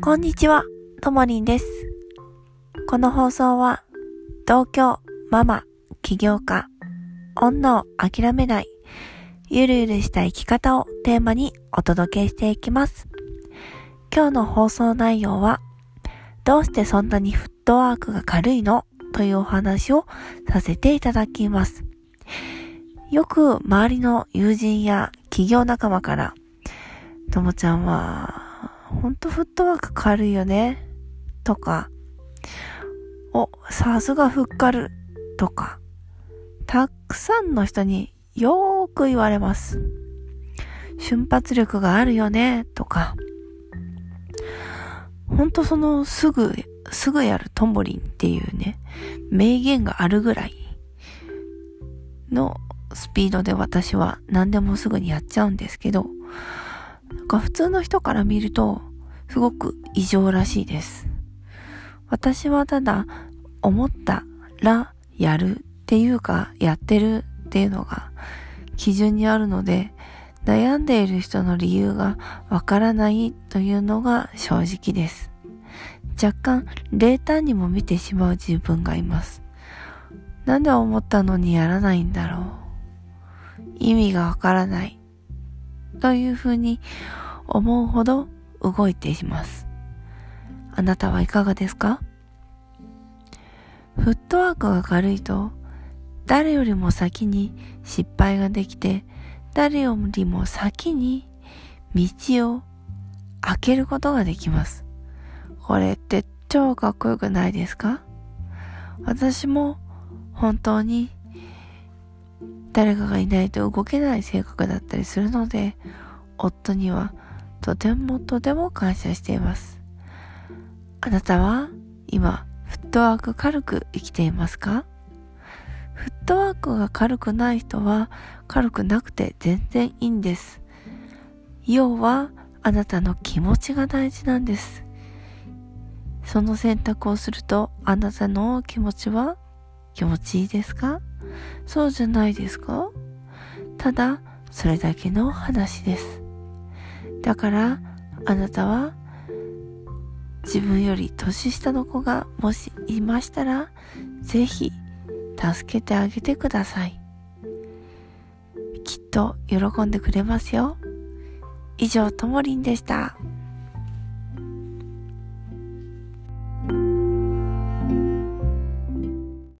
こんにちは、ともりんです。この放送は、同居、ママ、起業家、女を諦めない、ゆるゆるした生き方をテーマにお届けしていきます。今日の放送内容は、どうしてそんなにフットワークが軽いの？というお話をさせていただきます。よく周りの友人や企業仲間から、ともちゃんはほんとフットワーク軽いよね。とか、お、さすがふっかる。とか、たくさんの人によーく言われます。瞬発力があるよね。とか、ほんとそのすぐ、すぐやるトンボリンっていうね、名言があるぐらいのスピードで私は何でもすぐにやっちゃうんですけど、なんか普通の人から見ると、すごく異常らしいです。私はただ、思ったらやるっていうか、やってるっていうのが基準にあるので、悩んでいる人の理由がわからないというのが正直です。若干冷淡にも見てしまう自分がいます。なんで思ったのにやらないんだろう。意味がわからない。というふうに思うほど動いています。あなたはいかがですか？フットワークが軽いと誰よりも先に失敗ができて誰よりも先に道を開けることができます。これって超かっこよくないですか？私も本当に誰かがいないと動けない性格だったりするので、夫にはとてもとても感謝しています。あなたは今、フットワーク軽く生きていますか？フットワークが軽くない人は軽くなくて全然いいんです。要はあなたの気持ちが大事なんです。その選択をするとあなたの気持ちは気持ちいいですか？そうじゃないですか？ただそれだけの話です。だからあなたは自分より年下の子がもしいましたらぜひ助けてあげてください。きっと喜んでくれますよ。以上、ともりんでした。